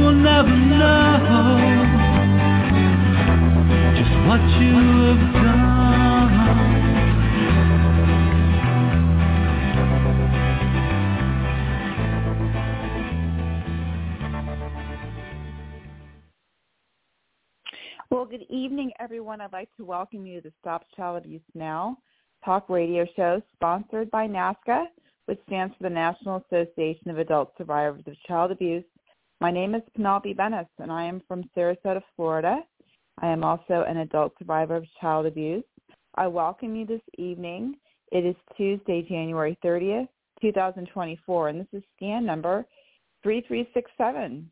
Will never know just what you have done. Well, good evening, everyone. I'd like to welcome you to the Stop Child Abuse Now talk radio show sponsored by NAASCA, which stands for the National Association of Adult Survivors of Child Abuse. My name is Penelope Benes, and I am from Sarasota, Florida. I am also an adult survivor of child abuse. I welcome you this evening. It is Tuesday, January 30th, 2024, and this is scan number 3367.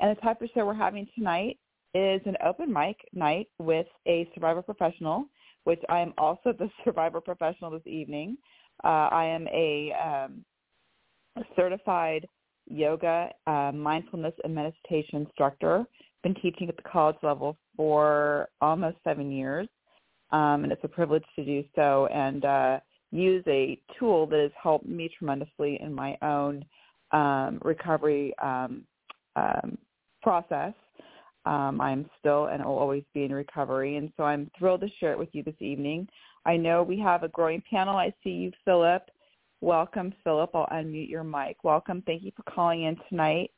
And the type of show we're having tonight is an open mic night with a survivor professional, which I am also the survivor professional this evening. Uh, I am a, um, a certified yoga, uh, mindfulness, and meditation instructor. Been teaching at the college level for almost seven years, um, and it's a privilege to do so and uh, use a tool that has helped me tremendously in my own um, recovery um, um, process. Um, I'm still and will always be in recovery, and so I'm thrilled to share it with you this evening. I know we have a growing panel. I see you, Philip. Welcome, Philip. I'll unmute your mic. Welcome. Thank you for calling in tonight.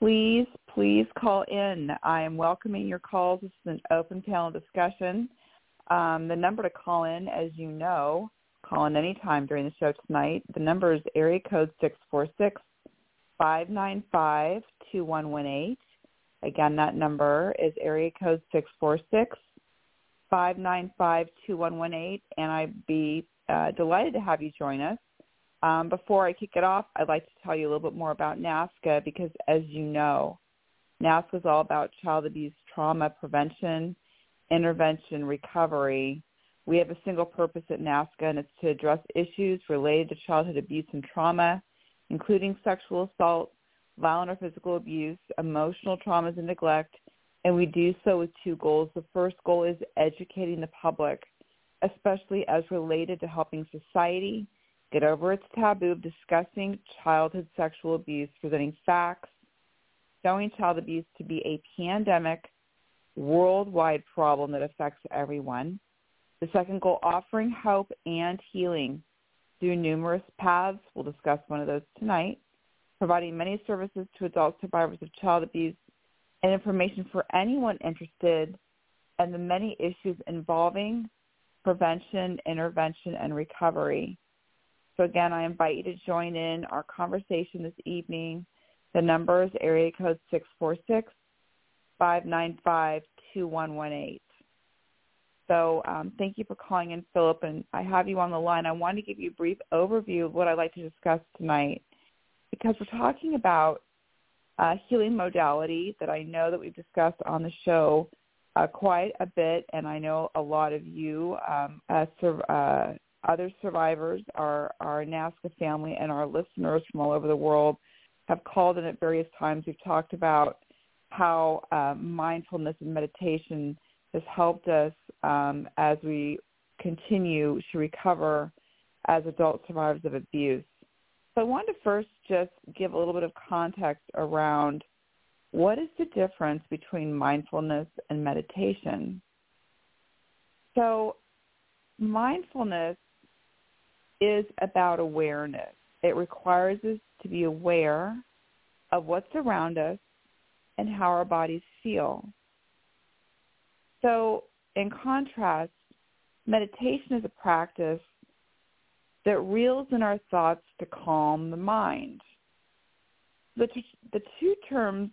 Please, please call in. I am welcoming your calls. This is an open panel discussion. Um, the number to call in, as you know, call in anytime during the show tonight. The number is area code 646 595 2118. Again, that number is area code 646 595 2118, and I'd be uh, delighted to have you join us. Um, before I kick it off, I'd like to tell you a little bit more about NAASCA because, as you know, NAASCA is all about child abuse trauma prevention, intervention, recovery. We have a single purpose at NAASCA, and it's to address issues related to childhood abuse and trauma, including sexual assault, violent or physical abuse, emotional traumas and neglect, and we do so with two goals. The first goal is educating the public, especially as related to helping society get over its taboo of discussing childhood sexual abuse, presenting facts, showing child abuse to be a pandemic, worldwide problem that affects everyone. The second goal, offering hope and healing through numerous paths. We'll discuss one of those tonight providing many services to adult survivors of child abuse and information for anyone interested in the many issues involving prevention, intervention, and recovery. So again, I invite you to join in our conversation this evening. The number is area code 646 595 2118. So um, thank you for calling in, Philip, and I have you on the line. I want to give you a brief overview of what I'd like to discuss tonight because we're talking about uh, healing modality that I know that we've discussed on the show uh, quite a bit, and I know a lot of you, um, uh, uh, other survivors, our, our NAASCA family, and our listeners from all over the world have called in at various times. We've talked about how uh, mindfulness and meditation has helped us um, as we continue to recover as adult survivors of abuse. So I wanted to first just give a little bit of context around what is the difference between mindfulness and meditation. So mindfulness is about awareness. It requires us to be aware of what's around us and how our bodies feel. So in contrast, meditation is a practice that reels in our thoughts to calm the mind. The, t- the two terms,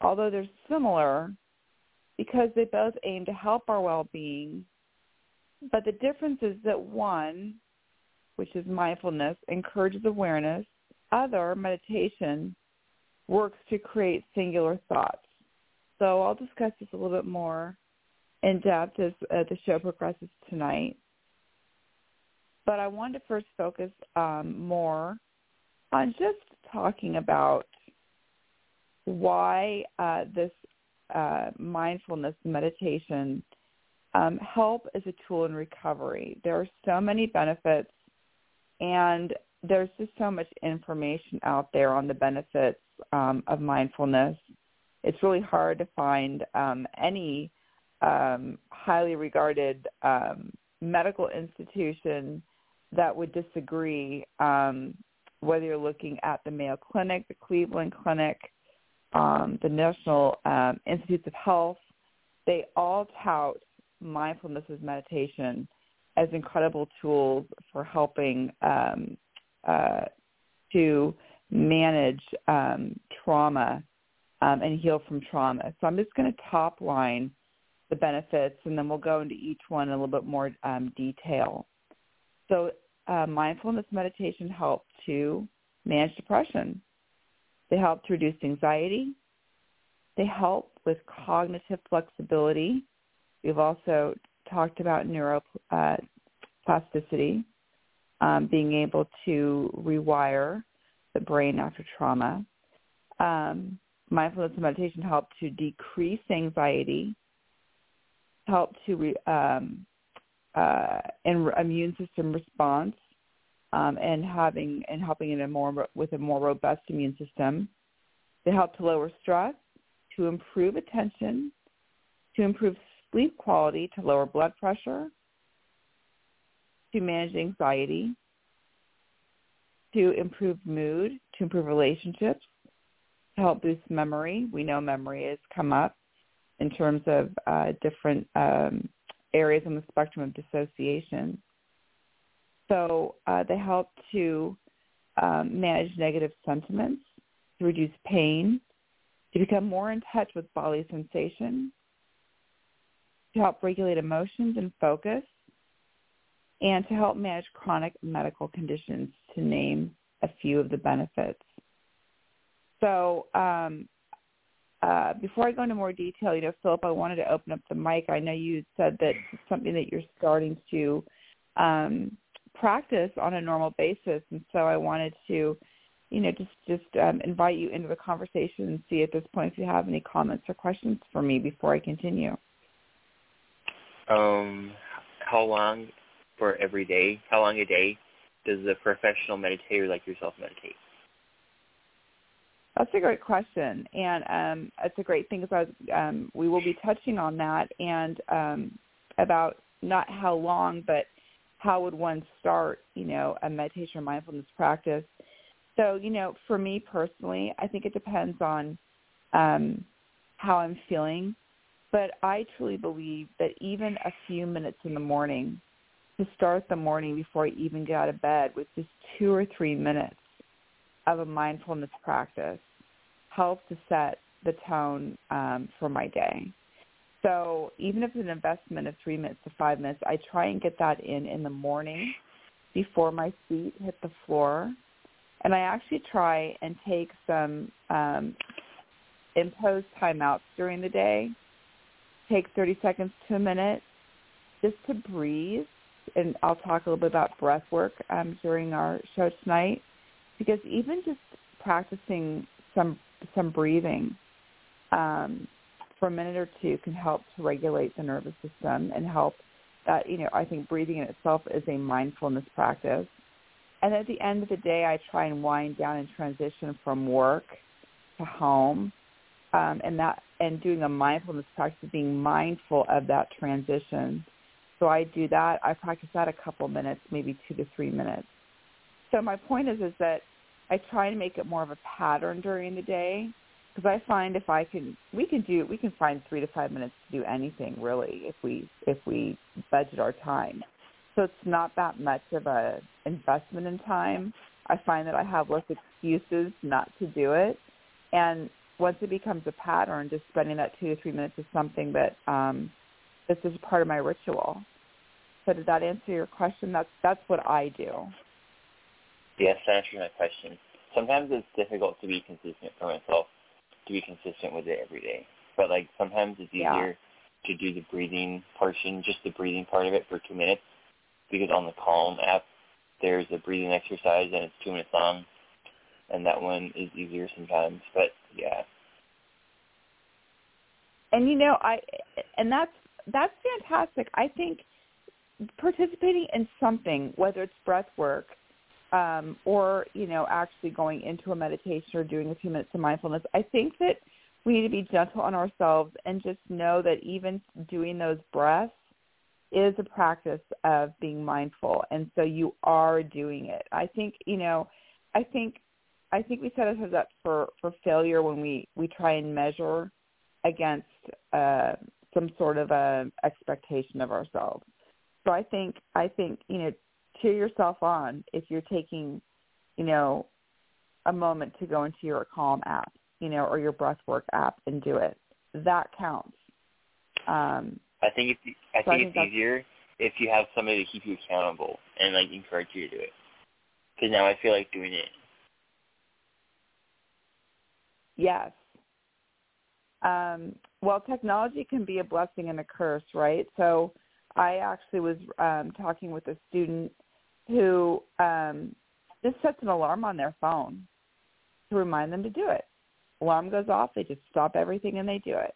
although they're similar, because they both aim to help our well-being, but the difference is that one, which is mindfulness, encourages awareness. Other, meditation, works to create singular thoughts. So I'll discuss this a little bit more in depth as uh, the show progresses tonight. But I wanted to first focus um, more on just talking about why uh, this uh, mindfulness meditation um, help as a tool in recovery. There are so many benefits, and there's just so much information out there on the benefits um, of mindfulness. It's really hard to find um, any um, highly regarded um, medical institution that would disagree, um, whether you're looking at the Mayo Clinic, the Cleveland Clinic, um, the National Institutes of Health. They all tout mindfulness as meditation as incredible tools for helping um, uh, to manage um, trauma um, and heal from trauma. So I'm just going to top line the benefits, and then we'll go into each one in a little bit more um, detail. So uh, mindfulness meditation help to manage depression. They help to reduce anxiety. They help with cognitive flexibility. We've also talked about neuroplasticity, uh, um, being able to rewire the brain after trauma. Um, mindfulness and meditation help to decrease anxiety, help to re, um, uh, in immune system response, um, and having and helping in a more with a more robust immune system. They help to lower stress, to improve attention, to improve sleep quality, to lower blood pressure, to manage anxiety, to improve mood, to improve relationships, to help boost memory. We know memory has come up in terms of uh, different um, areas on the spectrum of dissociation. So uh, they help to um, manage negative sentiments, to reduce pain, to become more in touch with bodily sensation, to help regulate emotions and focus, and to help manage chronic medical conditions, to name a few of the benefits. So um, uh, before I go into more detail, you know, Philip, I wanted to open up the mic. I know you said that it's something that you're starting to um, practice on a normal basis, and so I wanted to, you know, just just um, invite you into the conversation and see at this point if you have any comments or questions for me before I continue. Um, how long for every day? How long a day does a professional meditator like yourself meditate? That's a great question, and um, it's a great thing because um, we will be touching on that and um, about not how long, but how would one start, you know, a meditation or mindfulness practice. So, you know, for me personally, I think it depends on um, how I'm feeling, but I truly believe that even a few minutes in the morning to start the morning before I even get out of bed with just two or three minutes of a mindfulness practice help to set the tone um, for my day. So even if it's an investment of three minutes to five minutes, I try and get that in in the morning before my feet hit the floor. And I actually try and take some um, imposed timeouts during the day, take 30 seconds to a minute just to breathe. And I'll talk a little bit about breath work um, during our show tonight because even just practicing some some breathing um, for a minute or two can help to regulate the nervous system and help that, you know, I think breathing in itself is a mindfulness practice. And at the end of the day, I try and wind down and transition from work to home, um, and that and doing a mindfulness practice, being mindful of that transition. So I do that. I practice that a couple minutes, maybe two to three minutes. So my point is, is that I try to make it more of a pattern during the day because I find if I can, we can do, we can find three to five minutes to do anything really if we if we budget our time. So it's not that much of a investment in time. I find that I have less excuses not to do it, and once it becomes a pattern, just spending that two to three minutes is something that um, this is part of my ritual. So did that answer your question? That's that's what I do. Yes, that answers my question. Sometimes it's difficult to be consistent for myself, to be consistent with it every day. But like sometimes it's easier yeah. to do the breathing portion, just the breathing part of it for two minutes, because on the Calm app there's a breathing exercise and it's two minutes long, and that one is easier sometimes. But yeah. And you know, I and that's that's fantastic. I think participating in something, whether it's breath work um, or you know actually going into a meditation or doing a few minutes of mindfulness, I think that we need to be gentle on ourselves and just know that even doing those breaths is a practice of being mindful, and so you are doing it. I think you know, I think I think we set ourselves up for for failure when we we try and measure against uh, some sort of a expectation of ourselves. So I think I think you know cheer yourself on if you're taking you know a moment to go into your Calm app, you know, or your Breathwork app and do it. That counts. Um, I think it's I so think, I it's easier if you have somebody to keep you accountable and like encourage you to do it. Because now I feel like doing it. Yes. Um, well, technology can be a blessing and a curse, right? So I actually was um, talking with a student who um, just sets an alarm on their phone to remind them to do it. Alarm goes off, they just stop everything and they do it.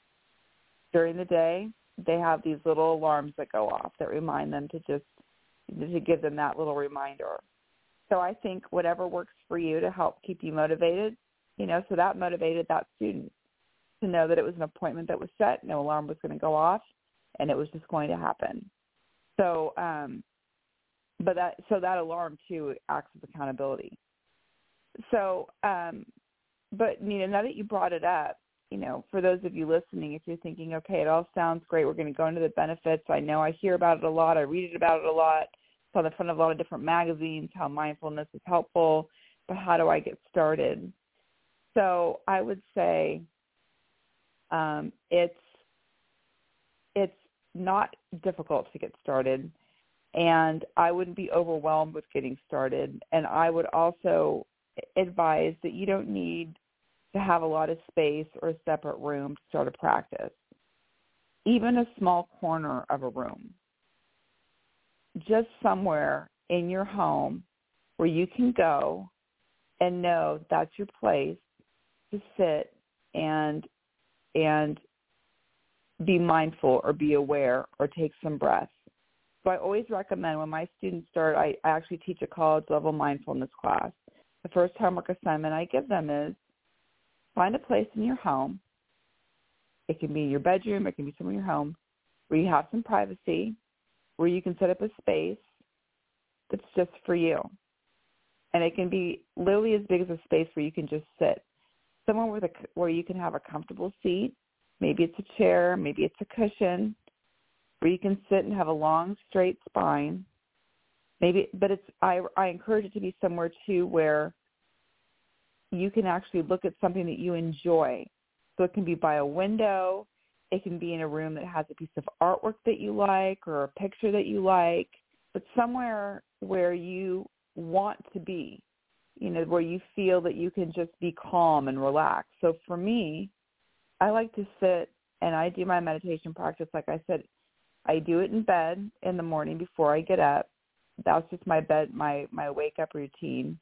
During the day, they have these little alarms that go off that remind them to just to give them that little reminder. So I think whatever works for you to help keep you motivated, you know, so that motivated that student to know that it was an appointment that was set, no alarm was going to go off, and it was just going to happen. So, um, but that so that alarm too acts as accountability. So, um, but Nina, now that you brought it up, you know, for those of you listening, if you're thinking, okay, it all sounds great, we're going to go into the benefits. I know I hear about it a lot, I read about it a lot. It's on the front of a lot of different magazines how mindfulness is helpful, but how do I get started? So I would say um, it's it's not difficult to get started, and I wouldn't be overwhelmed with getting started. And I would also advise that you don't need to have a lot of space or a separate room to start a practice. Even a small corner of a room, just somewhere in your home where you can go and know that's your place to sit and and be mindful or be aware or take some breaths. So I always recommend when my students start, I, I actually teach a college level mindfulness class. The first homework assignment I give them is find a place in your home. It can be your bedroom, it can be somewhere in your home where you have some privacy, where you can set up a space that's just for you. And it can be literally as big as a space where you can just sit somewhere with a, where you can have a comfortable seat. Maybe it's a chair, maybe it's a cushion, where you can sit and have a long, straight spine. Maybe, but it's I I encourage it to be somewhere too where you can actually look at something that you enjoy. So it can be by a window, it can be in a room that has a piece of artwork that you like or a picture that you like, but somewhere where you want to be you know, where you feel that you can just be calm and relax. So for me, I like to sit and I do my meditation practice. Like I said, I do it in bed in the morning before I get up. That's just my bed, my, my wake up routine.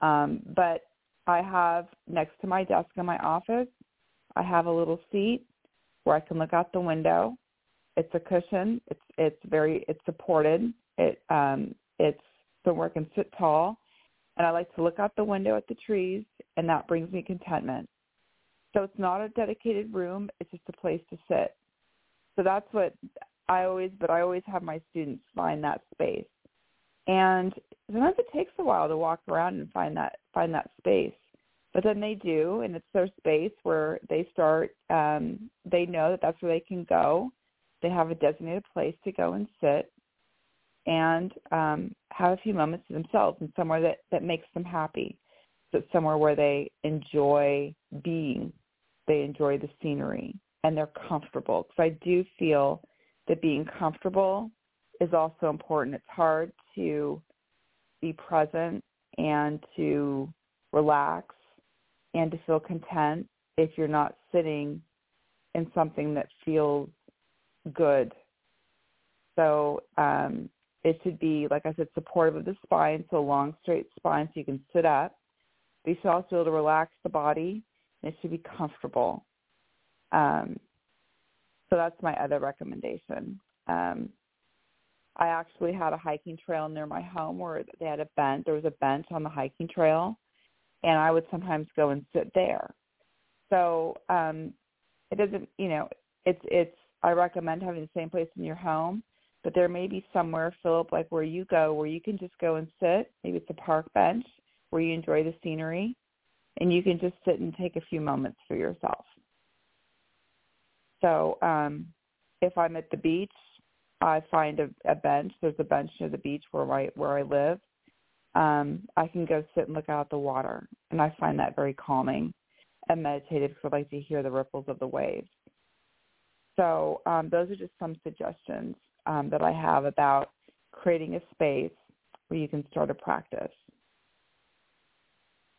Um, but I have next to my desk in my office, I have a little seat where I can look out the window. It's a cushion. It's, it's very, it's supported. It, um, it's somewhere I can sit tall and I like to look out the window at the trees, and that brings me contentment. So it's not a dedicated room; it's just a place to sit. So that's what I always, but I always have my students find that space. And sometimes it takes a while to walk around and find that find that space. but then they do, and it's their space where they start. Um, they know that that's where they can go. They have a designated place to go and sit, and um, have a few moments to themselves and somewhere that that makes them happy. So somewhere where they enjoy being, they enjoy the scenery, and they're comfortable. Because I do feel that being comfortable is also important. It's hard to be present and to relax and to feel content if you're not sitting in something that feels good. So um, it should be, like I said, supportive of the spine, so a long straight spine so you can sit up. But you should also be able to relax the body, and it should be comfortable. Um, so that's my other recommendation. Um, I actually had a hiking trail near my home where they had a bench. There was a bench on the hiking trail, and I would sometimes go and sit there. So um, it doesn't, you know, it's it's. I recommend having the same place in your home, but there may be somewhere, Philip, like where you go, where you can just go and sit. Maybe it's a park bench where you enjoy the scenery, and you can just sit and take a few moments for yourself. So um, if I'm at the beach, I find a, a bench. There's a bench near the beach where I where I live. Um, I can go sit and look out at the water, and I find that very calming and meditative because I like to hear the ripples of the waves. So um, those are just some suggestions um, that I have about creating a space where you can start a practice.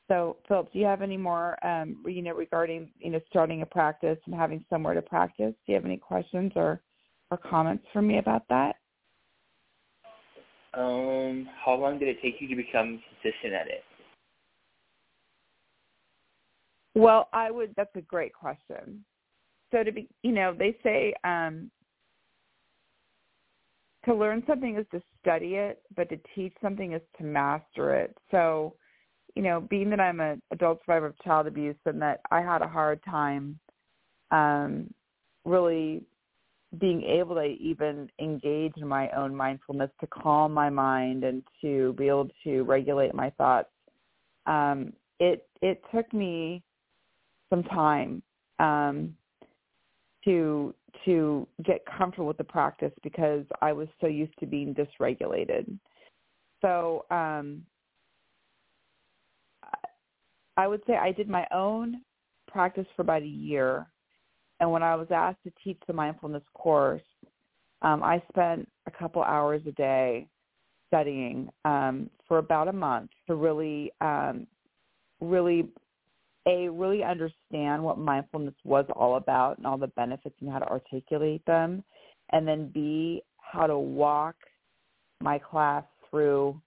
So, Philip, do you have any more, um, you know, regarding you know starting a practice and having somewhere to practice? Do you have any questions or or comments for me about that? Um, how long did it take you to become consistent at it? Well, I would. That's a great question. So to be, you know, they say um, to learn something is to study it, but to teach something is to master it. So, you know, being that I'm an adult survivor of child abuse and that I had a hard time um, really being able to even engage in my own mindfulness to calm my mind and to be able to regulate my thoughts um it it took me some time um to to get comfortable with the practice because I was so used to being dysregulated. So um I would say I did my own practice for about a year and when I was asked to teach the mindfulness course, um, I spent a couple hours a day studying um, for about a month to really, um, really, a really understand what mindfulness was all about and all the benefits and how to articulate them, and then b how to walk my class through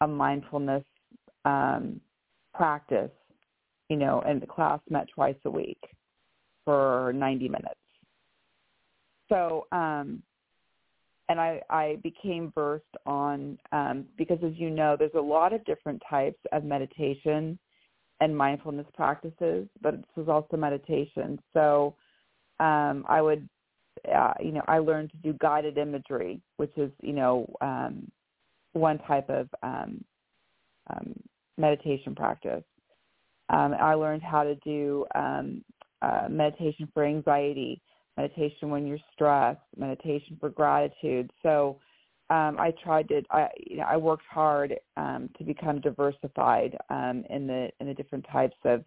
a mindfulness um, practice. You know, and the class met twice a week for 90 minutes. So, um, and I, I became versed on, um, because as you know, there's a lot of different types of meditation and mindfulness practices, but this was also meditation. So um, I would, uh, you know, I learned to do guided imagery, which is, you know, um, one type of um, um, meditation practice. Um, I learned how to do um, uh, meditation for anxiety, meditation when you're stressed, meditation for gratitude. So um, I tried to, I, you know, I worked hard um, to become diversified um, in the in the different types of,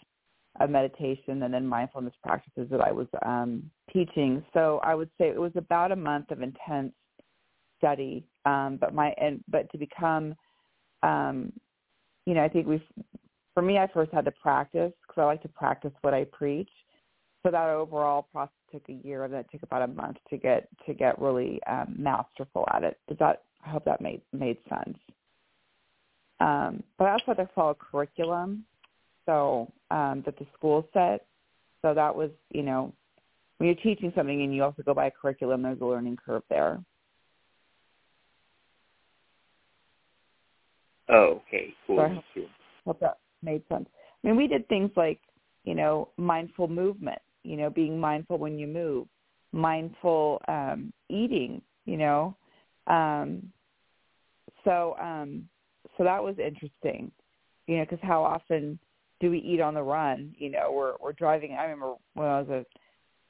of meditation and then mindfulness practices that I was um, teaching. So I would say it was about a month of intense study. Um, but my and but to become, um, you know, I think we've for me, I first had to practice because I like to practice what I preach so that overall process took a year and then it took about a month to get to get really um, masterful at it. Does that I hope that made made sense. Um, but I also had to follow curriculum, so um, that the school set. So that was, you know, when you're teaching something and you also go by a curriculum, there's a learning curve there. Oh, okay, cool. So I hope that made sense. I mean, we did things like, you know, mindful movement you know, being mindful when you move, mindful um, eating, you know. Um, so um, so that was interesting, you know, because how often do we eat on the run? You know, we're we're driving. I remember when I was a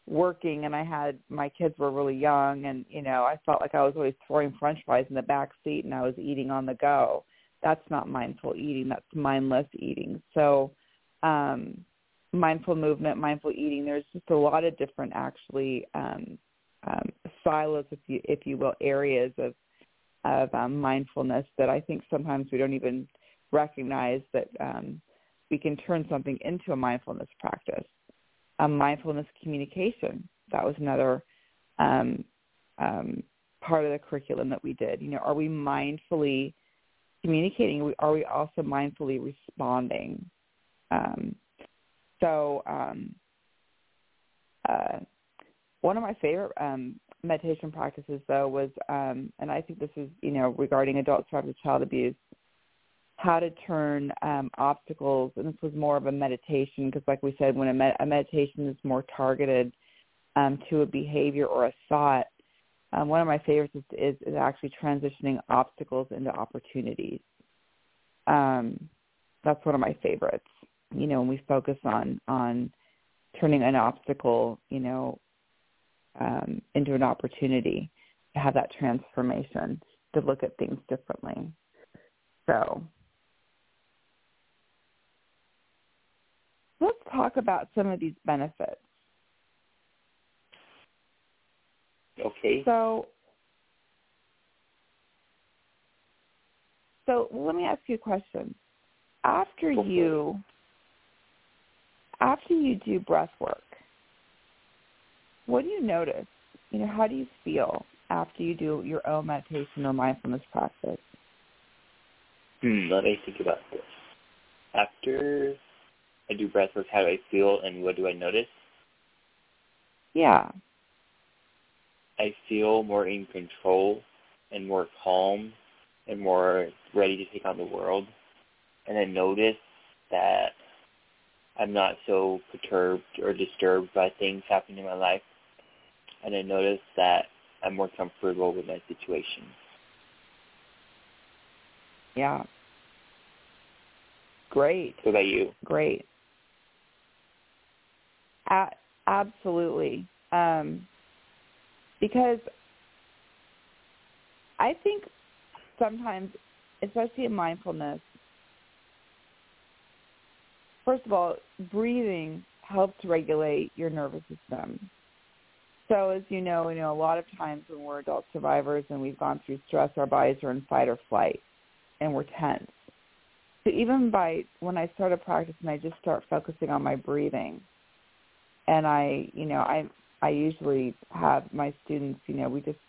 working and I had my kids were really young and you know I felt like I was always throwing french fries in the back seat and I was eating on the go. That's not mindful eating, that's mindless eating. So um mindful movement, mindful eating, there's just a lot of different actually um um silos if you if you will areas of of um, mindfulness that I think sometimes we don't even recognize that um we can turn something into a mindfulness practice um, mindfulness communication. That was another um, um, part of the curriculum that we did. You know, are we mindfully communicating? Are we also mindfully responding? Um, so, um, uh, one of my favorite um, meditation practices, though, was, um, and I think this is, you know, regarding adult survivors child abuse, how to turn um, obstacles, and this was more of a meditation because, like we said, when a, med- a meditation is more targeted um, to a behavior or a thought, um, one of my favorites is, is, is actually transitioning obstacles into opportunities. Um, that's one of my favorites. You know, when we focus on on turning an obstacle, you know, um, into an opportunity to have that transformation, to look at things differently. So let's talk about some of these benefits. Okay. So, so let me ask you a question. After you, after you do breath work, what do you notice? You know, how do you feel after you do your own meditation or mindfulness practice? Hmm, let me think about this. After I do breath work, how do I feel and what do I notice? Yeah. I feel more in control and more calm and more ready to take on the world. And I notice that I'm not so perturbed or disturbed by things happening in my life. And I notice that I'm more comfortable with my situation. Yeah. Great. What about you? Great. A- absolutely. Um, because I think sometimes, especially in mindfulness, first of all, breathing helps regulate your nervous system. So as you know, you know, a lot of times when we're adult survivors and we've gone through stress, our bodies are in fight or flight and we're tense. So even by when I started practicing, I just start focusing on my breathing and I, you know, I I usually have my students, you know, we just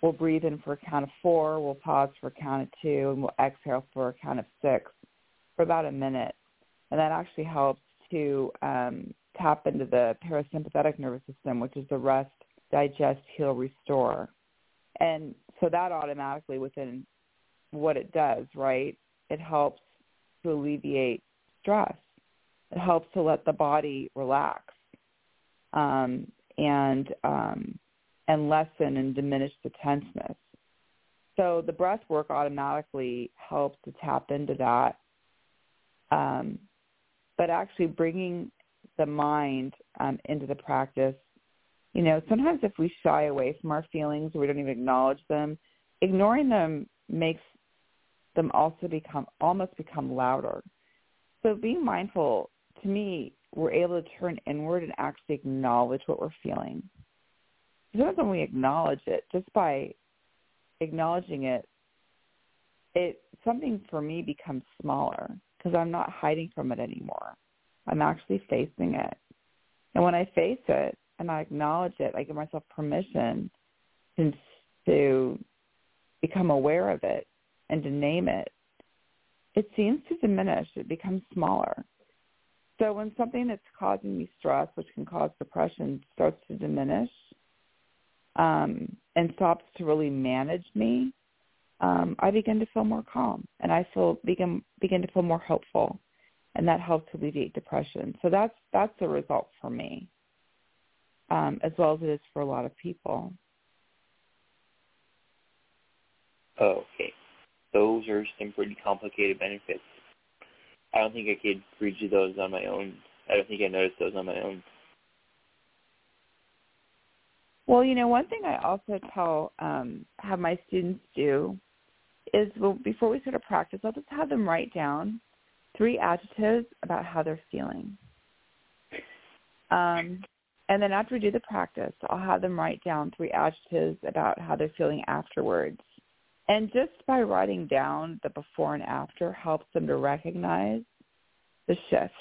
we'll breathe in for a count of four, we'll pause for a count of two, and we'll exhale for a count of six for about a minute, and that actually helps to um, tap into the parasympathetic nervous system, which is the rest, digest, heal, restore, and so that automatically within what it does, right? It helps to alleviate stress. It helps to let the body relax um, and um, and lessen and diminish the tenseness. So the breath work automatically helps to tap into that. Um, but actually bringing the mind um, into the practice, you know, sometimes if we shy away from our feelings or we don't even acknowledge them, ignoring them makes them also become almost become louder. So being mindful to me we're able to turn inward and actually acknowledge what we're feeling. Sometimes when we acknowledge it, just by acknowledging it, it something for me becomes smaller because I'm not hiding from it anymore. I'm actually facing it. And when I face it and I acknowledge it, I give myself permission to, to become aware of it and to name it. It seems to diminish. It becomes smaller. So when something that's causing me stress, which can cause depression, starts to diminish um, and stops to really manage me, um, I begin to feel more calm and I feel begin begin to feel more hopeful, and that helps to alleviate depression. So that's that's the result for me, um, as well as it is for a lot of people. Okay, those are some pretty complicated benefits. I don't think I could read you those on my own. I don't think I noticed those on my own. Well, you know, one thing I also tell um, have my students do is well, before we start a practice, I'll just have them write down three adjectives about how they're feeling. Um, and then after we do the practice, I'll have them write down three adjectives about how they're feeling afterwards. And just by writing down the before and after helps them to recognize the shift.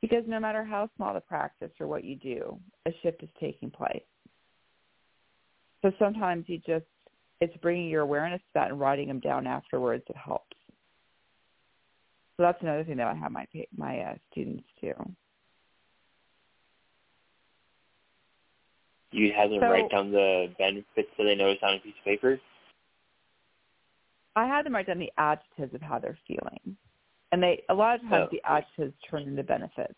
Because no matter how small the practice or what you do, a shift is taking place. So sometimes you just, it's bringing your awareness to that and writing them down afterwards. It helps. So that's another thing that I have my my uh, students do. You have them so, write down the benefits that they notice on a piece of paper? I had them write down the adjectives of how they're feeling. And they a lot of times oh. the adjectives turn into benefits.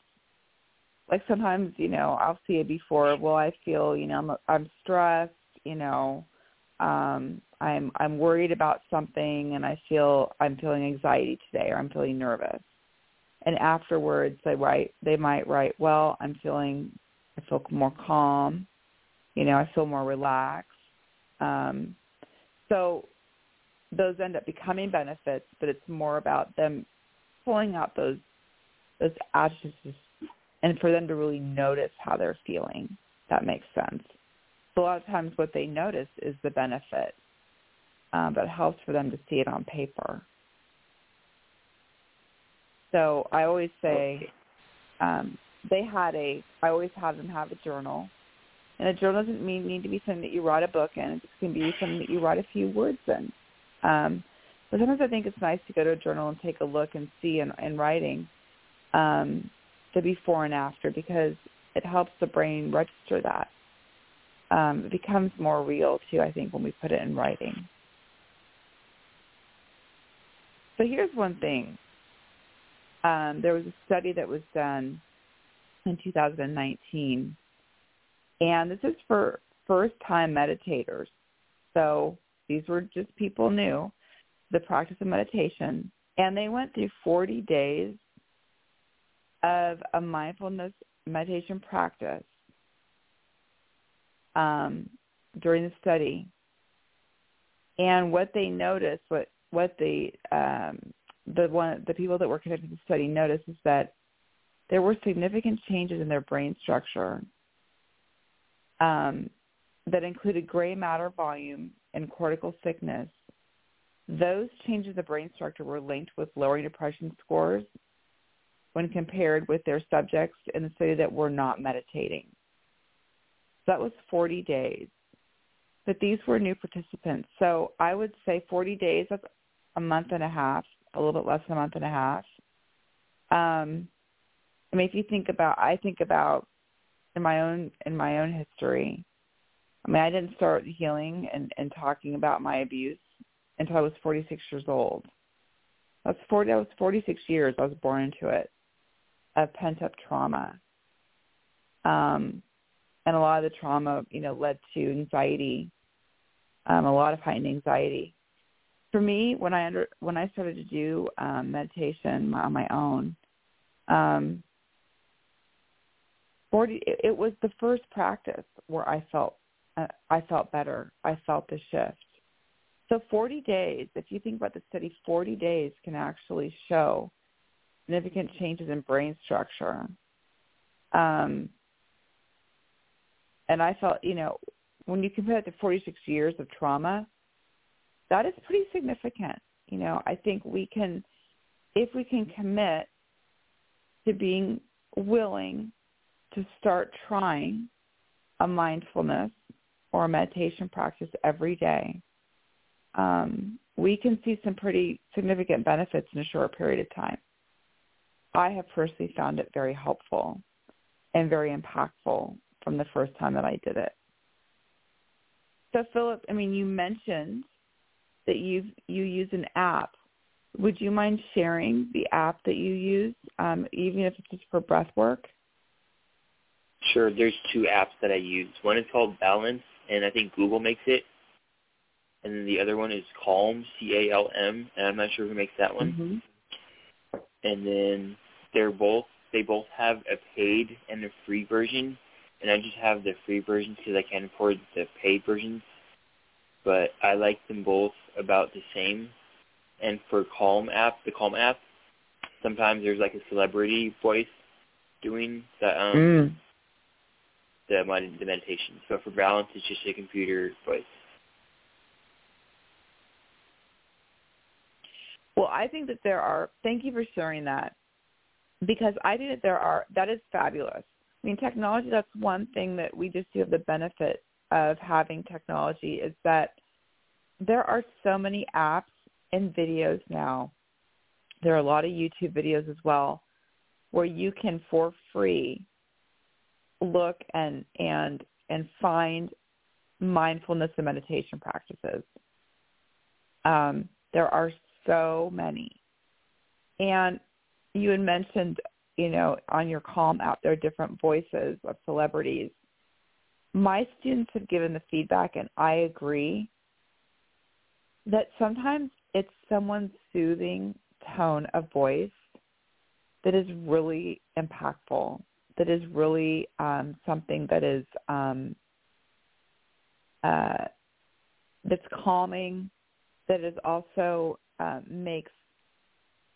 Like sometimes, you know, I'll see it before, well I feel, you know, I'm I'm stressed, you know, um I'm I'm worried about something and I feel I'm feeling anxiety today or I'm feeling nervous. And afterwards they write they might write, Well, I'm feeling I feel more calm, you know, I feel more relaxed. Um so those end up becoming benefits, but it's more about them pulling out those those adjectives and for them to really notice how they're feeling. That makes sense. So a lot of times what they notice is the benefit, um, but it helps for them to see it on paper. So I always say um, they had a, I always have them have a journal. And a journal doesn't mean, need to be something that you write a book in. It can be something that you write a few words in. Um, but sometimes I think it's nice to go to a journal and take a look and see in, in writing um, the before and after because it helps the brain register that. Um, it becomes more real too, I think, when we put it in writing. So here's one thing. Um, there was a study that was done in 2019, and this is for first-time meditators. So these were just people new to the practice of meditation, and they went through 40 days of a mindfulness meditation practice um, during the study. And what they noticed, what what the um, the one the people that were connected to the study noticed is that there were significant changes in their brain structure um, that included gray matter volume and cortical thickness those changes of brain structure were linked with lowering depression scores when compared with their subjects in the study that were not meditating. So that was 40 days. But these were new participants. So I would say 40 days, that's a month and a half, a little bit less than a month and a half. Um, I mean, if you think about, I think about in my own in my own history. I mean, I didn't start healing and, and talking about my abuse until I was 46 years old. That's 40. That was 46 years. I was born into it of pent up trauma. Um, and a lot of the trauma, you know, led to anxiety, um, a lot of heightened anxiety. For me, when I under when I started to do um, meditation on my own, um, 40 it, it was the first practice where I felt uh, I felt better. I felt the shift. So 40 days, if you think about the study, 40 days can actually show significant changes in brain structure. Um, and I felt, you know, when you compare it to 46 years of trauma, that is pretty significant. You know, I think we can, if we can commit to being willing to start trying a mindfulness or a meditation practice every day, um, we can see some pretty significant benefits in a short period of time. I have personally found it very helpful and very impactful from the first time that I did it. So Philip, I mean, you mentioned that you you use an app. Would you mind sharing the app that you use, um, even if it's just for breath work? Sure. There's two apps that I use. One is called Balance, and I think Google makes it and then the other one is Calm, C-A-L-M, and I'm not sure who makes that one. Mm-hmm. and then they're both they both have a paid and a free version, and I just have the free versions because I can't afford the paid versions. But I like them both about the same. And for Calm app, the Calm app, sometimes there's like a celebrity voice doing the um Mm. the the meditation. So for balance, it's just a computer voice. Well, I think that there are. Thank you for sharing that, because I think that there are. That is fabulous. I mean, technology. That's one thing that we just do have the benefit of having technology is that there are so many apps and videos now. There are a lot of YouTube videos as well, where you can for free look and and and find mindfulness and meditation practices. Um, there are so many. And you had mentioned, you know, on your Calm app, there are different voices of celebrities. My students have given the feedback, and I agree, that sometimes it's someone's soothing tone of voice that is really impactful, that is really um, something that is um, uh, that's calming, that is also uh, makes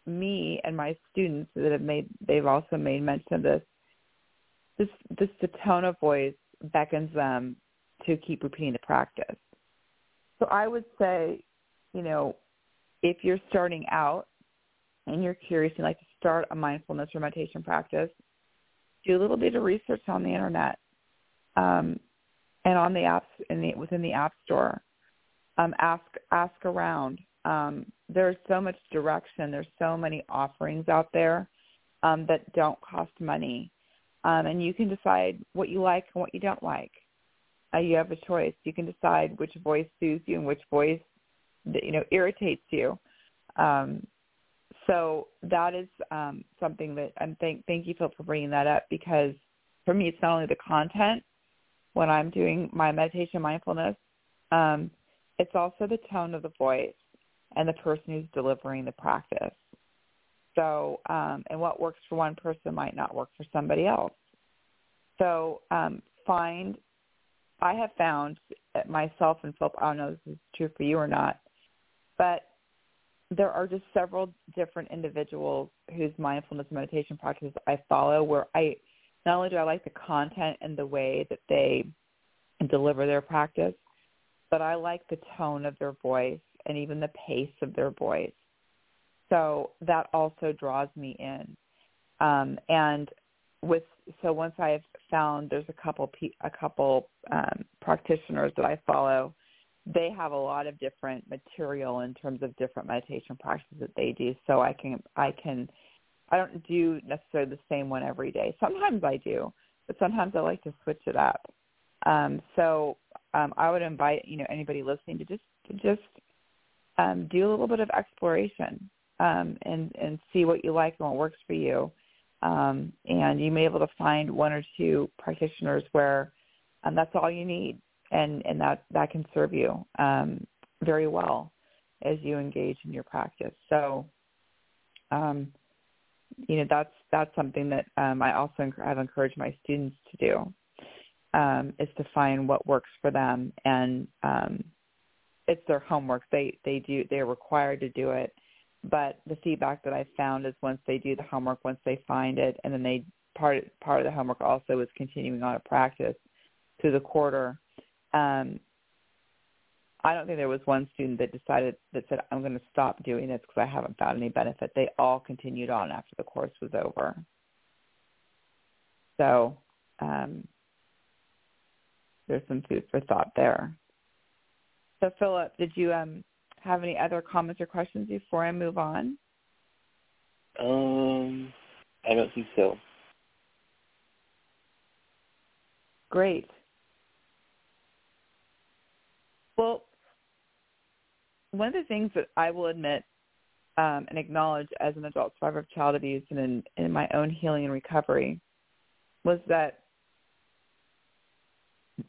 me and my students that have made they've also made mention of this this this the tone of voice beckons them to keep repeating the practice. So i would say you know if you're starting out and you're curious and like to start a mindfulness or meditation practice do a little bit of research on the internet um, and on the apps in the within the app store. Um, ask ask around um, there's so much direction. There's so many offerings out there um, that don't cost money, um, and you can decide what you like and what you don't like. Uh, you have a choice. You can decide which voice soothes you and which voice you know irritates you. Um, so that is um, something that I'm thank thank you Phil for bringing that up because for me it's not only the content when I'm doing my meditation mindfulness, um, it's also the tone of the voice and the person who's delivering the practice. So, um, and what works for one person might not work for somebody else. So, um, find. I have found myself and Philip. I don't know if this is true for you or not, but there are just several different individuals whose mindfulness meditation practices I follow. Where I not only do I like the content and the way that they deliver their practice, but I like the tone of their voice and even the pace of their voice. So that also draws me in. Um, and with so once I have found there's a couple a couple um, practitioners that I follow, they have a lot of different material in terms of different meditation practices that they do. So I can I can I don't do necessarily the same one every day. Sometimes I do, but sometimes I like to switch it up. Um, so um, I would invite you know anybody listening to just to just um, do a little bit of exploration um, and and see what you like and what works for you. Um, and you may be able to find one or two practitioners where um, that's all you need, and and that that can serve you um, very well as you engage in your practice. So, um, you know, that's that's something that um, I also have encouraged my students to do um, is to find what works for them and um, it's their homework. They they do they're required to do it. But the feedback that I found is once they do the homework, once they find it, and then they part part of the homework also is continuing on a practice through the quarter. Um, I don't think there was one student that decided that said I'm going to stop doing this because I haven't found any benefit. They all continued on after the course was over. So um, there's some food for thought there. So, Philip, did you um, have any other comments or questions before I move on? Um, I don't think so. Great. Well, one of the things that I will admit um, and acknowledge as an adult survivor of child abuse and in, in my own healing and recovery was that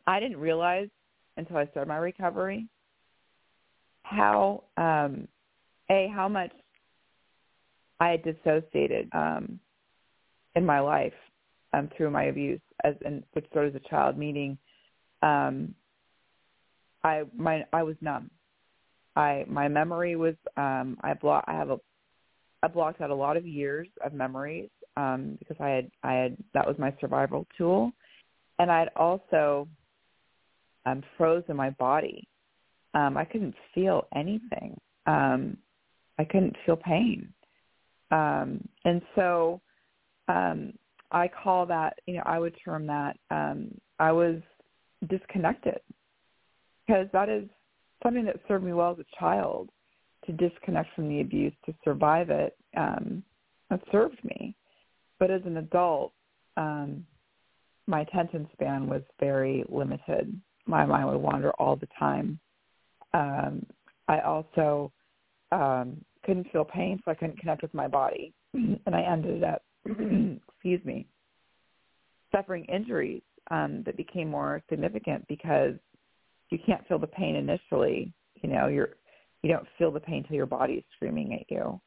I didn't realize until I started my recovery how um, a how much I had dissociated um, in my life um, through my abuse, as and which started as a child. Meaning, um, I my I was numb. I my memory was um, I block I have a I blocked out a lot of years of memories um, because I had I had that was my survival tool, and I had also um, frozen my body. Um, I couldn't feel anything. Um, I couldn't feel pain, um, and so um, I call that you know I would term that um, I was disconnected because that is something that served me well as a child to disconnect from the abuse to survive it um, that served me. But as an adult, um, my attention span was very limited. My mind would wander all the time. Um, I also um, couldn't feel pain, so I couldn't connect with my body, and I ended up, excuse me, suffering injuries um, that became more significant because you can't feel the pain initially. You know, you're you don't feel the pain till your body is screaming at you.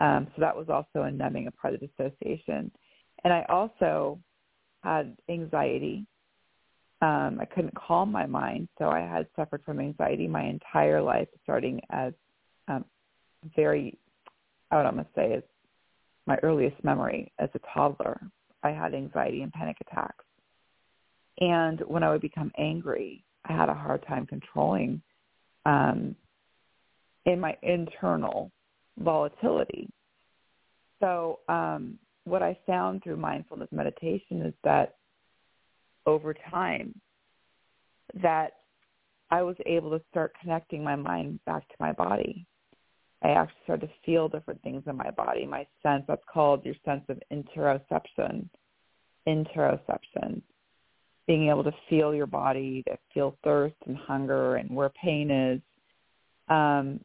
Um, so that was also a numbing, a part of dissociation. And I also had anxiety. Um, I couldn't calm my mind, so I had suffered from anxiety my entire life, starting as um, very, I would almost say, as my earliest memory as a toddler. I had anxiety and panic attacks. And when I would become angry, I had a hard time controlling um, in my internal volatility. So um, what I found through mindfulness meditation is that over time that I was able to start connecting my mind back to my body. I actually started to feel different things in my body. My sense, that's called your sense of interoception. Interoception being able to feel your body, to feel thirst and hunger and where pain is. Um,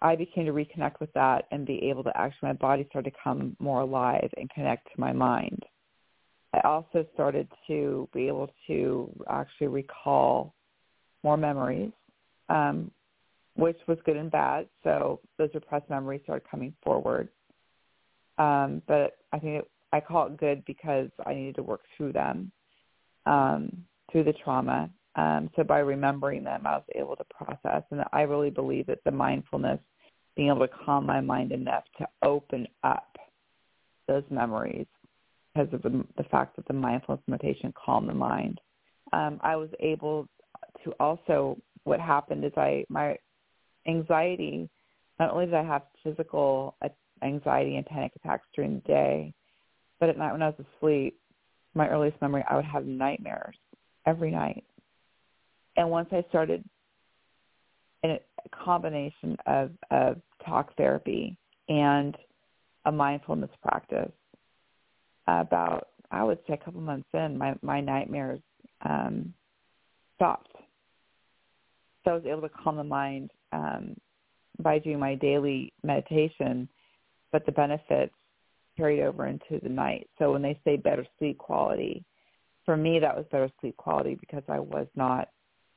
I became to reconnect with that and be able to actually, my body started to come more alive and connect to my mind. I also started to be able to actually recall more memories, um, which was good and bad. So those repressed memories started coming forward. Um, but I think it, I call it good because I needed to work through them um, through the trauma. Um, so by remembering them, I was able to process. And I really believe that the mindfulness, being able to calm my mind enough to open up those memories because of the, the fact that the mindfulness meditation calmed the mind. Um, I was able to also, what happened is I, my anxiety, not only did I have physical anxiety and panic attacks during the day, but at night when I was asleep, my earliest memory, I would have nightmares every night. And once I started a combination of, of talk therapy and a mindfulness practice, about I would say a couple months in, my my nightmares um, stopped. So I was able to calm the mind um, by doing my daily meditation, but the benefits carried over into the night. So when they say better sleep quality, for me that was better sleep quality because I was not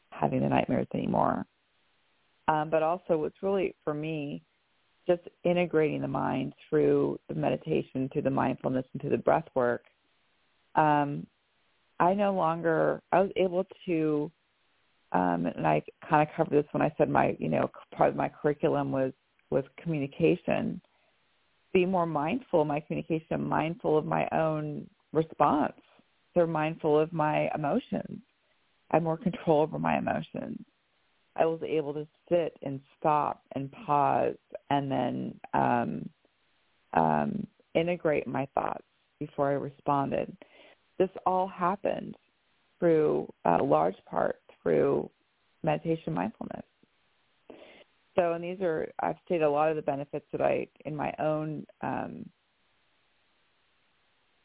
having the nightmares anymore. Um, but also what's really for me just integrating the mind through the meditation, through the mindfulness, and through the breath work. Um, I no longer I was able to, um, and I kind of covered this when I said my you know part of my curriculum was was communication be more mindful of my communication, mindful of my own response. They're mindful of my emotions. I had more control over my emotions. I was able to sit and stop and pause and then um, um, integrate my thoughts before I responded. This all happened through a large part through meditation mindfulness. So, and these are, I've stated a lot of the benefits that I, in my own, um,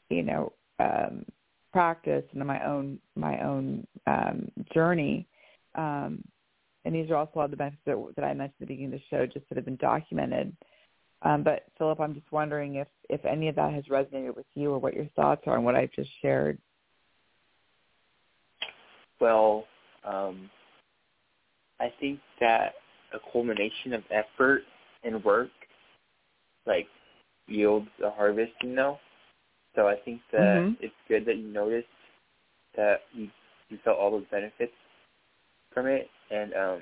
you know, um, practice and in my own, my own um, journey. Um, and these are also a lot of the benefits that, that I mentioned at the beginning of the show, just that have been documented. Um, but Philip, I'm just wondering if, if any of that has resonated with you or what your thoughts are on what I've just shared. Well, um, I think that a culmination of effort and work, like yields a harvest, you know. So I think that mm-hmm. it's good that you noticed that you you felt all those benefits from it, and um,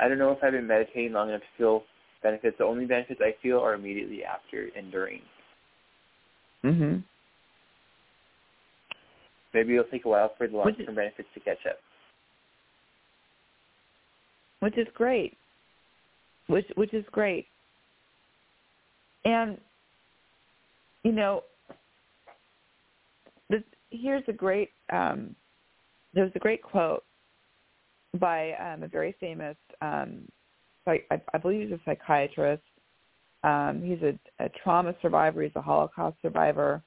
I don't know if I've been meditating long enough to feel benefits. The only benefits I feel are immediately after and during. Mhm. Maybe it'll take a while for the long-term benefits to catch up. Which is great. Which which is great. And you know, this, here's a great um, there's a great quote by um, a very famous um, I, I believe he's a psychiatrist. Um, he's a, a trauma survivor. He's a Holocaust survivor.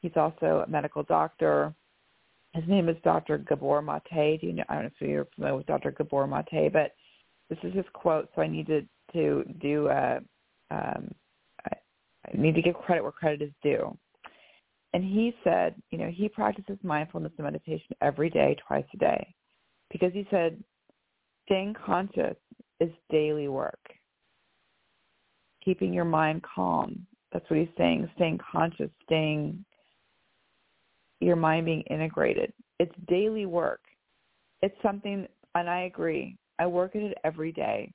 He's also a medical doctor. His name is Dr. Gabor Mate. Do you know? I don't know if you're familiar with Dr. Gabor Mate, but this is his quote. So I need to to do. A, um, I, I need to give credit where credit is due. And he said, you know, he practices mindfulness and meditation every day, twice a day, because he said, staying conscious is daily work. Keeping your mind calm. That's what he's saying. Staying conscious, staying your mind being integrated. It's daily work. It's something, and I agree. I work at it every day.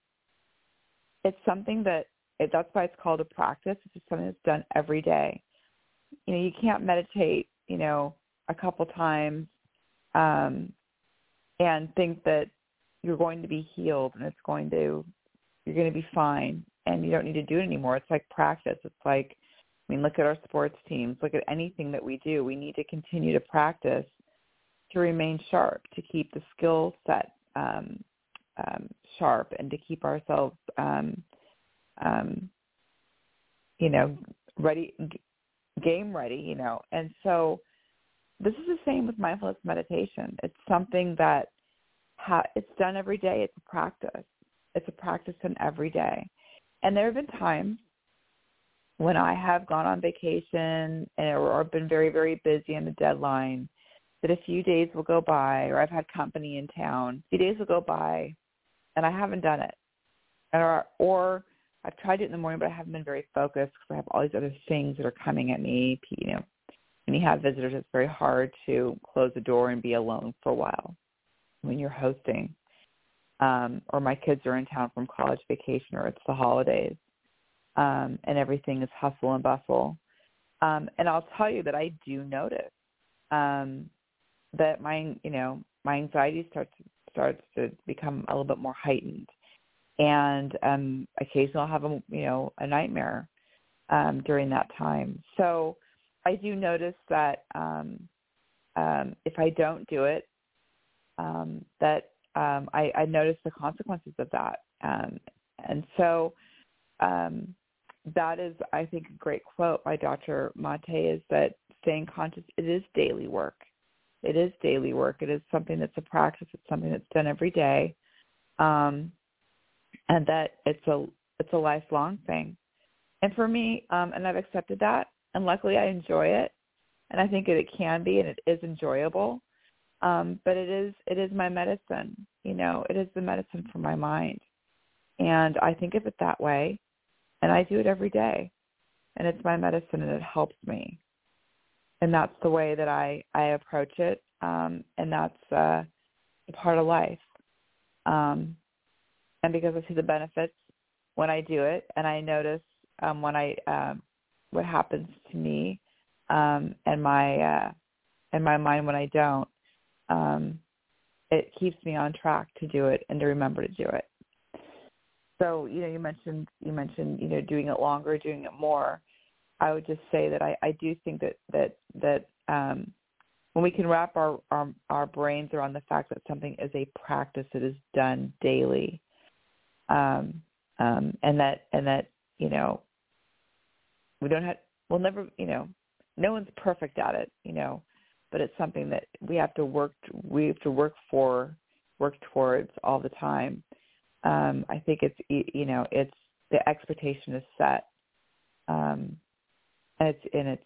It's something that it, that's why it's called a practice. It's just something that's done every day. You know, you can't meditate, you know, a couple times um, and think that you're going to be healed and it's going to you're going to be fine and you don't need to do it anymore. It's like practice. It's like I mean, look at our sports teams. Look at anything that we do. We need to continue to practice to remain sharp, to keep the skill set um, um, sharp, and to keep ourselves, um, um, you know, ready, g- game ready. You know, and so this is the same with mindfulness meditation. It's something that ha- it's done every day. It's a practice. It's a practice done every day. And there have been times when I have gone on vacation and or been very very busy on the deadline, that a few days will go by, or I've had company in town, a few days will go by, and I haven't done it, or or I've tried it in the morning, but I haven't been very focused because I have all these other things that are coming at me. You know, when you have visitors, it's very hard to close the door and be alone for a while when you're hosting. Um, or my kids are in town from college vacation, or it's the holidays um, and everything is hustle and bustle. Um, and I'll tell you that I do notice um, that my, you know, my anxiety starts starts to become a little bit more heightened, and um, occasionally I'll have a, you know, a nightmare um, during that time. So I do notice that um, um, if I don't do it, um, that um, I, I notice the consequences of that. Um, and so um, that is, I think, a great quote by Dr. Mate is that staying conscious, it is daily work. It is daily work. It is something that's a practice. It's something that's done every day. Um, and that it's a, it's a lifelong thing. And for me, um, and I've accepted that, and luckily I enjoy it. And I think that it can be and it is enjoyable. Um, but it is, it is my medicine. You know, it is the medicine for my mind. And I think of it that way and I do it every day. And it's my medicine and it helps me. And that's the way that I, I approach it. Um, and that's uh, a part of life. Um, and because I see the benefits when I do it and I notice um, when I, um, what happens to me um, and my, uh, and my mind when I don't, um, it keeps me on track to do it and to remember to do it. So you know you mentioned you mentioned you know doing it longer doing it more. I would just say that i i do think that that that um when we can wrap our our, our brains around the fact that something is a practice that is done daily um um and that and that you know we don't have we'll never you know no one's perfect at it you know but it's something that we have to work we have to work for work towards all the time um, I think it's you know it's the expectation is set, um, and it's and it's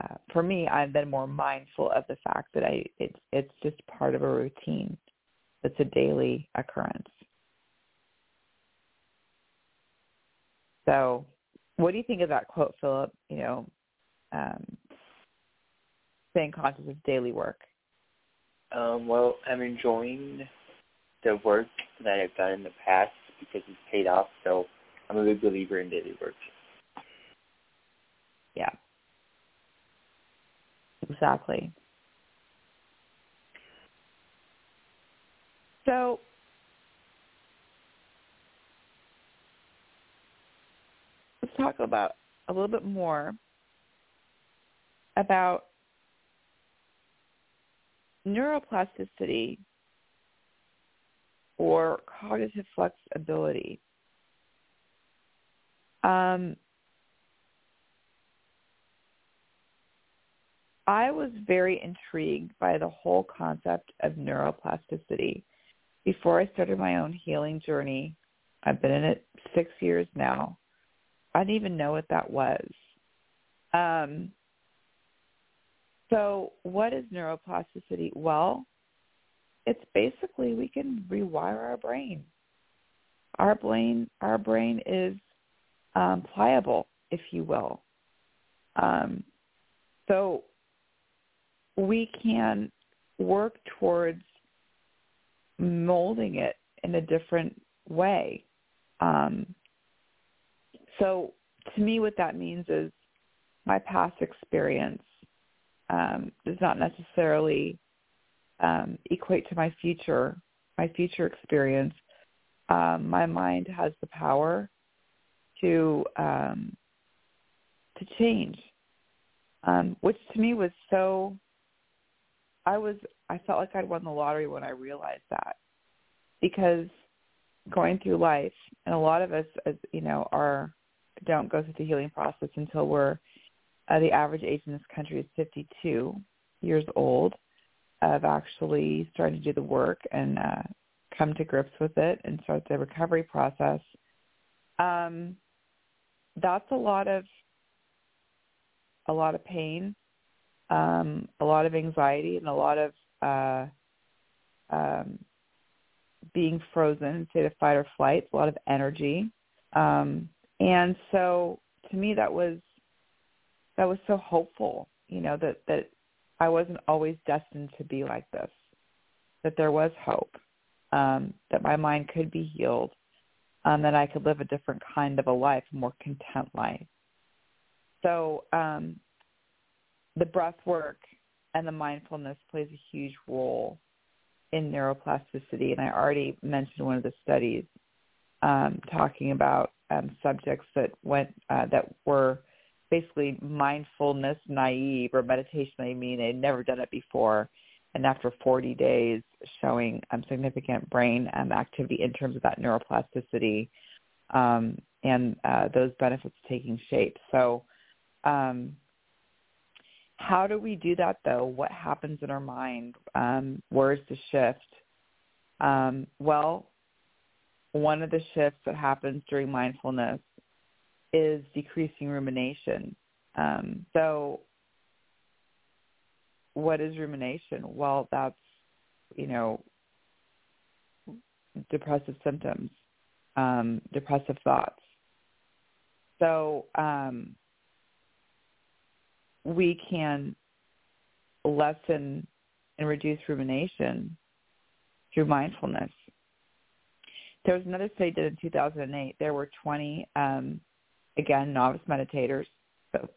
uh, for me I've been more mindful of the fact that I it's it's just part of a routine. It's a daily occurrence. So, what do you think of that quote, Philip? You know, um, staying conscious is daily work. Um, well, I'm enjoying the work that I've done in the past because it's paid off. So I'm a big believer in daily work. Yeah. Exactly. So let's talk about a little bit more about neuroplasticity or cognitive flexibility. Um, I was very intrigued by the whole concept of neuroplasticity before I started my own healing journey. I've been in it six years now. I didn't even know what that was. Um, so, what is neuroplasticity? Well, it's basically we can rewire our brain. Our brain, our brain is um, pliable, if you will. Um, so we can work towards molding it in a different way. Um, so to me, what that means is my past experience um, does not necessarily um, equate to my future, my future experience. Um, my mind has the power to um, to change, um, which to me was so. I was I felt like I'd won the lottery when I realized that, because going through life, and a lot of us, as you know, are don't go through the healing process until we're uh, the average age in this country is 52 years old of actually starting to do the work and uh, come to grips with it and start the recovery process. Um, that's a lot of a lot of pain, um, a lot of anxiety, and a lot of uh, um, being frozen state of fight or flight. A lot of energy, um, and so to me that was that was so hopeful, you know, that that I wasn't always destined to be like this. That there was hope. Um, that my mind could be healed. Um, that I could live a different kind of a life, a more content life. So um, the breath work and the mindfulness plays a huge role in neuroplasticity. And I already mentioned one of the studies um, talking about um, subjects that went uh, that were basically mindfulness naive or meditation naive, meaning they'd never done it before. And after 40 days showing um, significant brain um, activity in terms of that neuroplasticity um, and uh, those benefits taking shape. So um, how do we do that though? What happens in our mind? Um, where's the shift? Um, well, one of the shifts that happens during mindfulness is decreasing rumination. Um, so what is rumination? Well, that's, you know, depressive symptoms, um, depressive thoughts. So um, we can lessen and reduce rumination through mindfulness. There was another study did in 2008. There were 20 um, again, novice meditators. So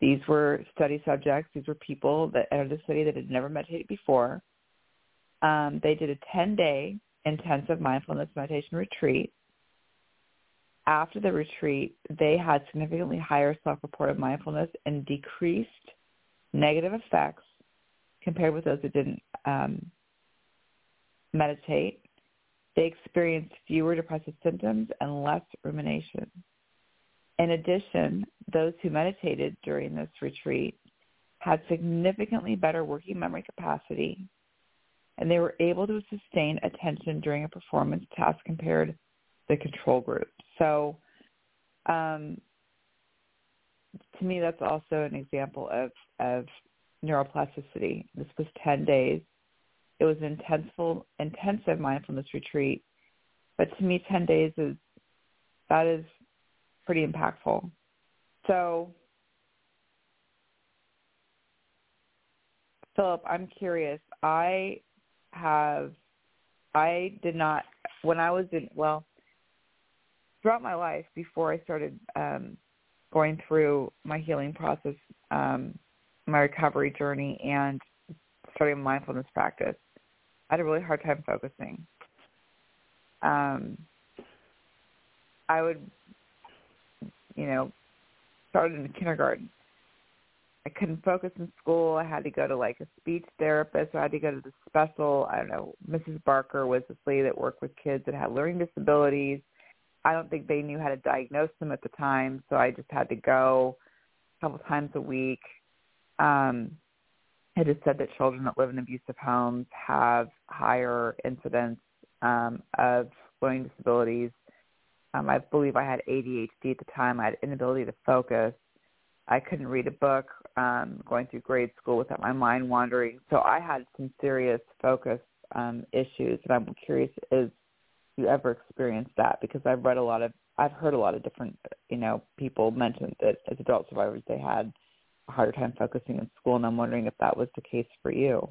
these were study subjects. These were people that entered the study that had never meditated before. Um, they did a 10-day intensive mindfulness meditation retreat. After the retreat, they had significantly higher self-reported mindfulness and decreased negative effects compared with those that didn't um, meditate. They experienced fewer depressive symptoms and less rumination. In addition, those who meditated during this retreat had significantly better working memory capacity, and they were able to sustain attention during a performance task compared to the control group. So um, to me, that's also an example of, of neuroplasticity. This was 10 days. It was an intensive, intensive mindfulness retreat. But to me, 10 days is, that is pretty impactful. So, Philip, I'm curious. I have, I did not, when I was in, well, throughout my life before I started um, going through my healing process, um, my recovery journey, and starting a mindfulness practice, I had a really hard time focusing. Um, I would, you know, started in kindergarten. I couldn't focus in school. I had to go to like a speech therapist. I had to go to the special. I don't know. Mrs. Barker was this lady that worked with kids that had learning disabilities. I don't think they knew how to diagnose them at the time, so I just had to go a couple times a week. Um, it is said that children that live in abusive homes have higher incidence um, of learning disabilities. Um, I believe I had ADHD at the time. I had inability to focus. I couldn't read a book um, going through grade school without my mind wandering. So I had some serious focus um, issues, and I'm curious is you ever experienced that? Because I've read a lot of, I've heard a lot of different, you know, people mention that as adult survivors they had a harder time focusing in school, and I'm wondering if that was the case for you.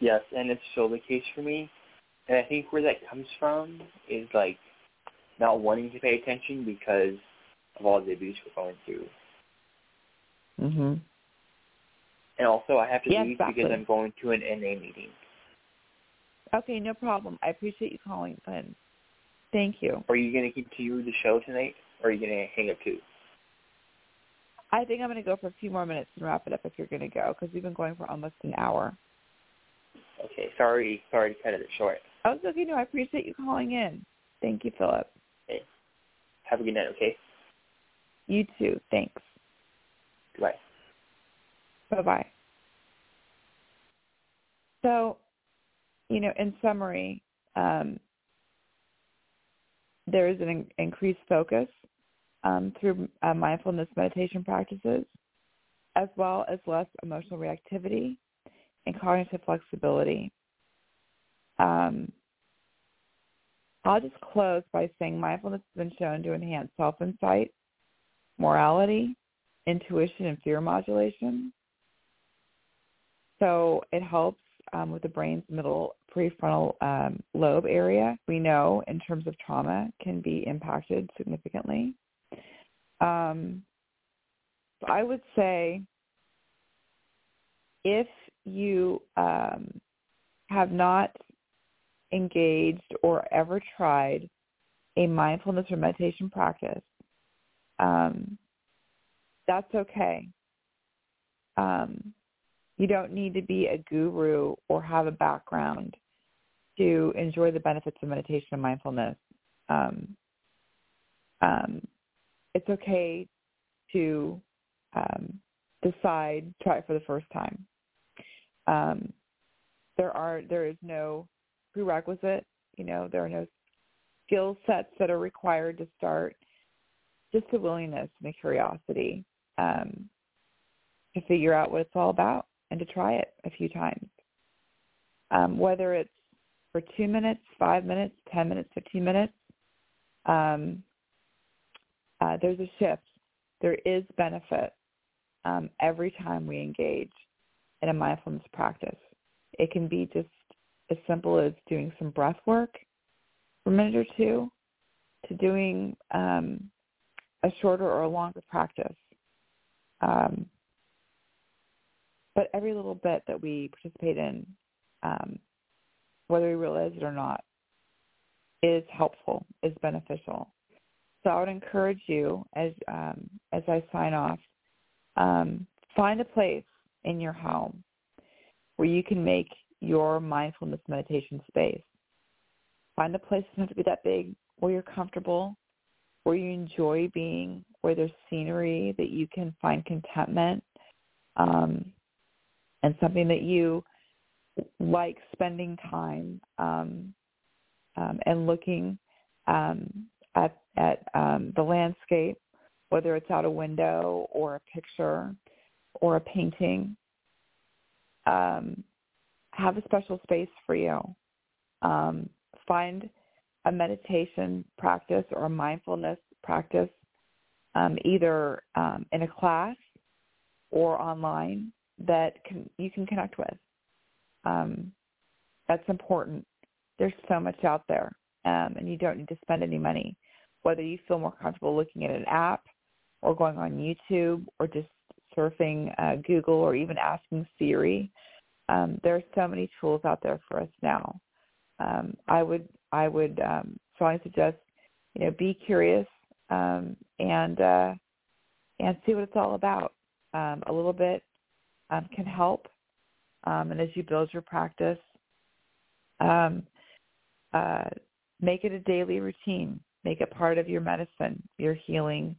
Yes, and it's still the case for me. And I think where that comes from is like not wanting to pay attention because of all the abuse we're going through. Mhm. And also, I have to leave exactly. because I'm going to an NA meeting. Okay, no problem. I appreciate you calling in. Thank you. Are you going to continue the show tonight, or are you going to hang up too? I think I'm going to go for a few more minutes and wrap it up if you're going to go because we've been going for almost an hour. Okay, sorry, sorry to cut it short. Oh, it's okay. No, I appreciate you calling in. Thank you, Philip. Okay. Have a good night, okay? You too. Thanks. Goodbye. Bye-bye. So, you know, in summary, um, there is an in- increased focus um, through uh, mindfulness meditation practices, as well as less emotional reactivity and cognitive flexibility. Um, I'll just close by saying mindfulness has been shown to enhance self-insight, morality, intuition, and fear modulation. So it helps um, with the brain's middle prefrontal um, lobe area. We know in terms of trauma can be impacted significantly. Um, so I would say if you um, have not engaged or ever tried a mindfulness or meditation practice, um, that's okay. Um, you don't need to be a guru or have a background to enjoy the benefits of meditation and mindfulness. Um, um, it's okay to um, decide try it for the first time. Um, there are there is no prerequisite. You know there are no skill sets that are required to start. Just the willingness and the curiosity um, to figure out what it's all about and to try it a few times. Um, whether it's for two minutes, five minutes, ten minutes, fifteen minutes, um, uh, there's a shift. There is benefit um, every time we engage in a mindfulness practice. It can be just as simple as doing some breath work for a minute or two to doing um, a shorter or a longer practice. Um, but every little bit that we participate in, um, whether we realize it or not, is helpful, is beneficial. So I would encourage you as um, as I sign off, um, find a place in your home where you can make your mindfulness meditation space. Find a place doesn't have to be that big, where you're comfortable, where you enjoy being, where there's scenery that you can find contentment, um, and something that you like spending time um, um, and looking um, at at um, the landscape, whether it's out a window or a picture or a painting. Um, have a special space for you. Um, find a meditation practice or a mindfulness practice, um, either um, in a class or online that can, you can connect with. Um, that's important. There's so much out there, um, and you don't need to spend any money. Whether you feel more comfortable looking at an app or going on YouTube or just surfing uh, Google or even asking Siri, um, there are so many tools out there for us now. Um, I would I would um, strongly suggest you know be curious um, and uh, and see what it's all about. Um, a little bit um, can help, um, and as you build your practice, um, uh, make it a daily routine. Make it part of your medicine, your healing,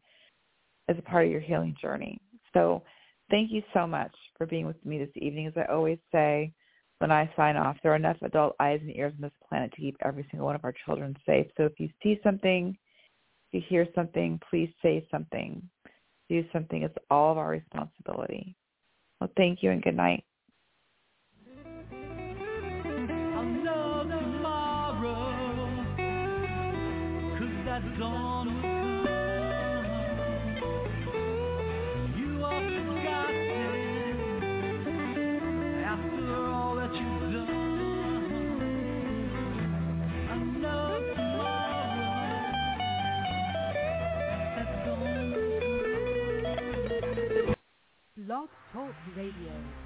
as a part of your healing journey. So, thank you so much for being with me this evening. As I always say when I sign off, there are enough adult eyes and ears on this planet to keep every single one of our children safe. So, if you see something, if you hear something, please say something. Do something. It's all of our responsibility. Well, thank you and good night. Blog Talk Radio.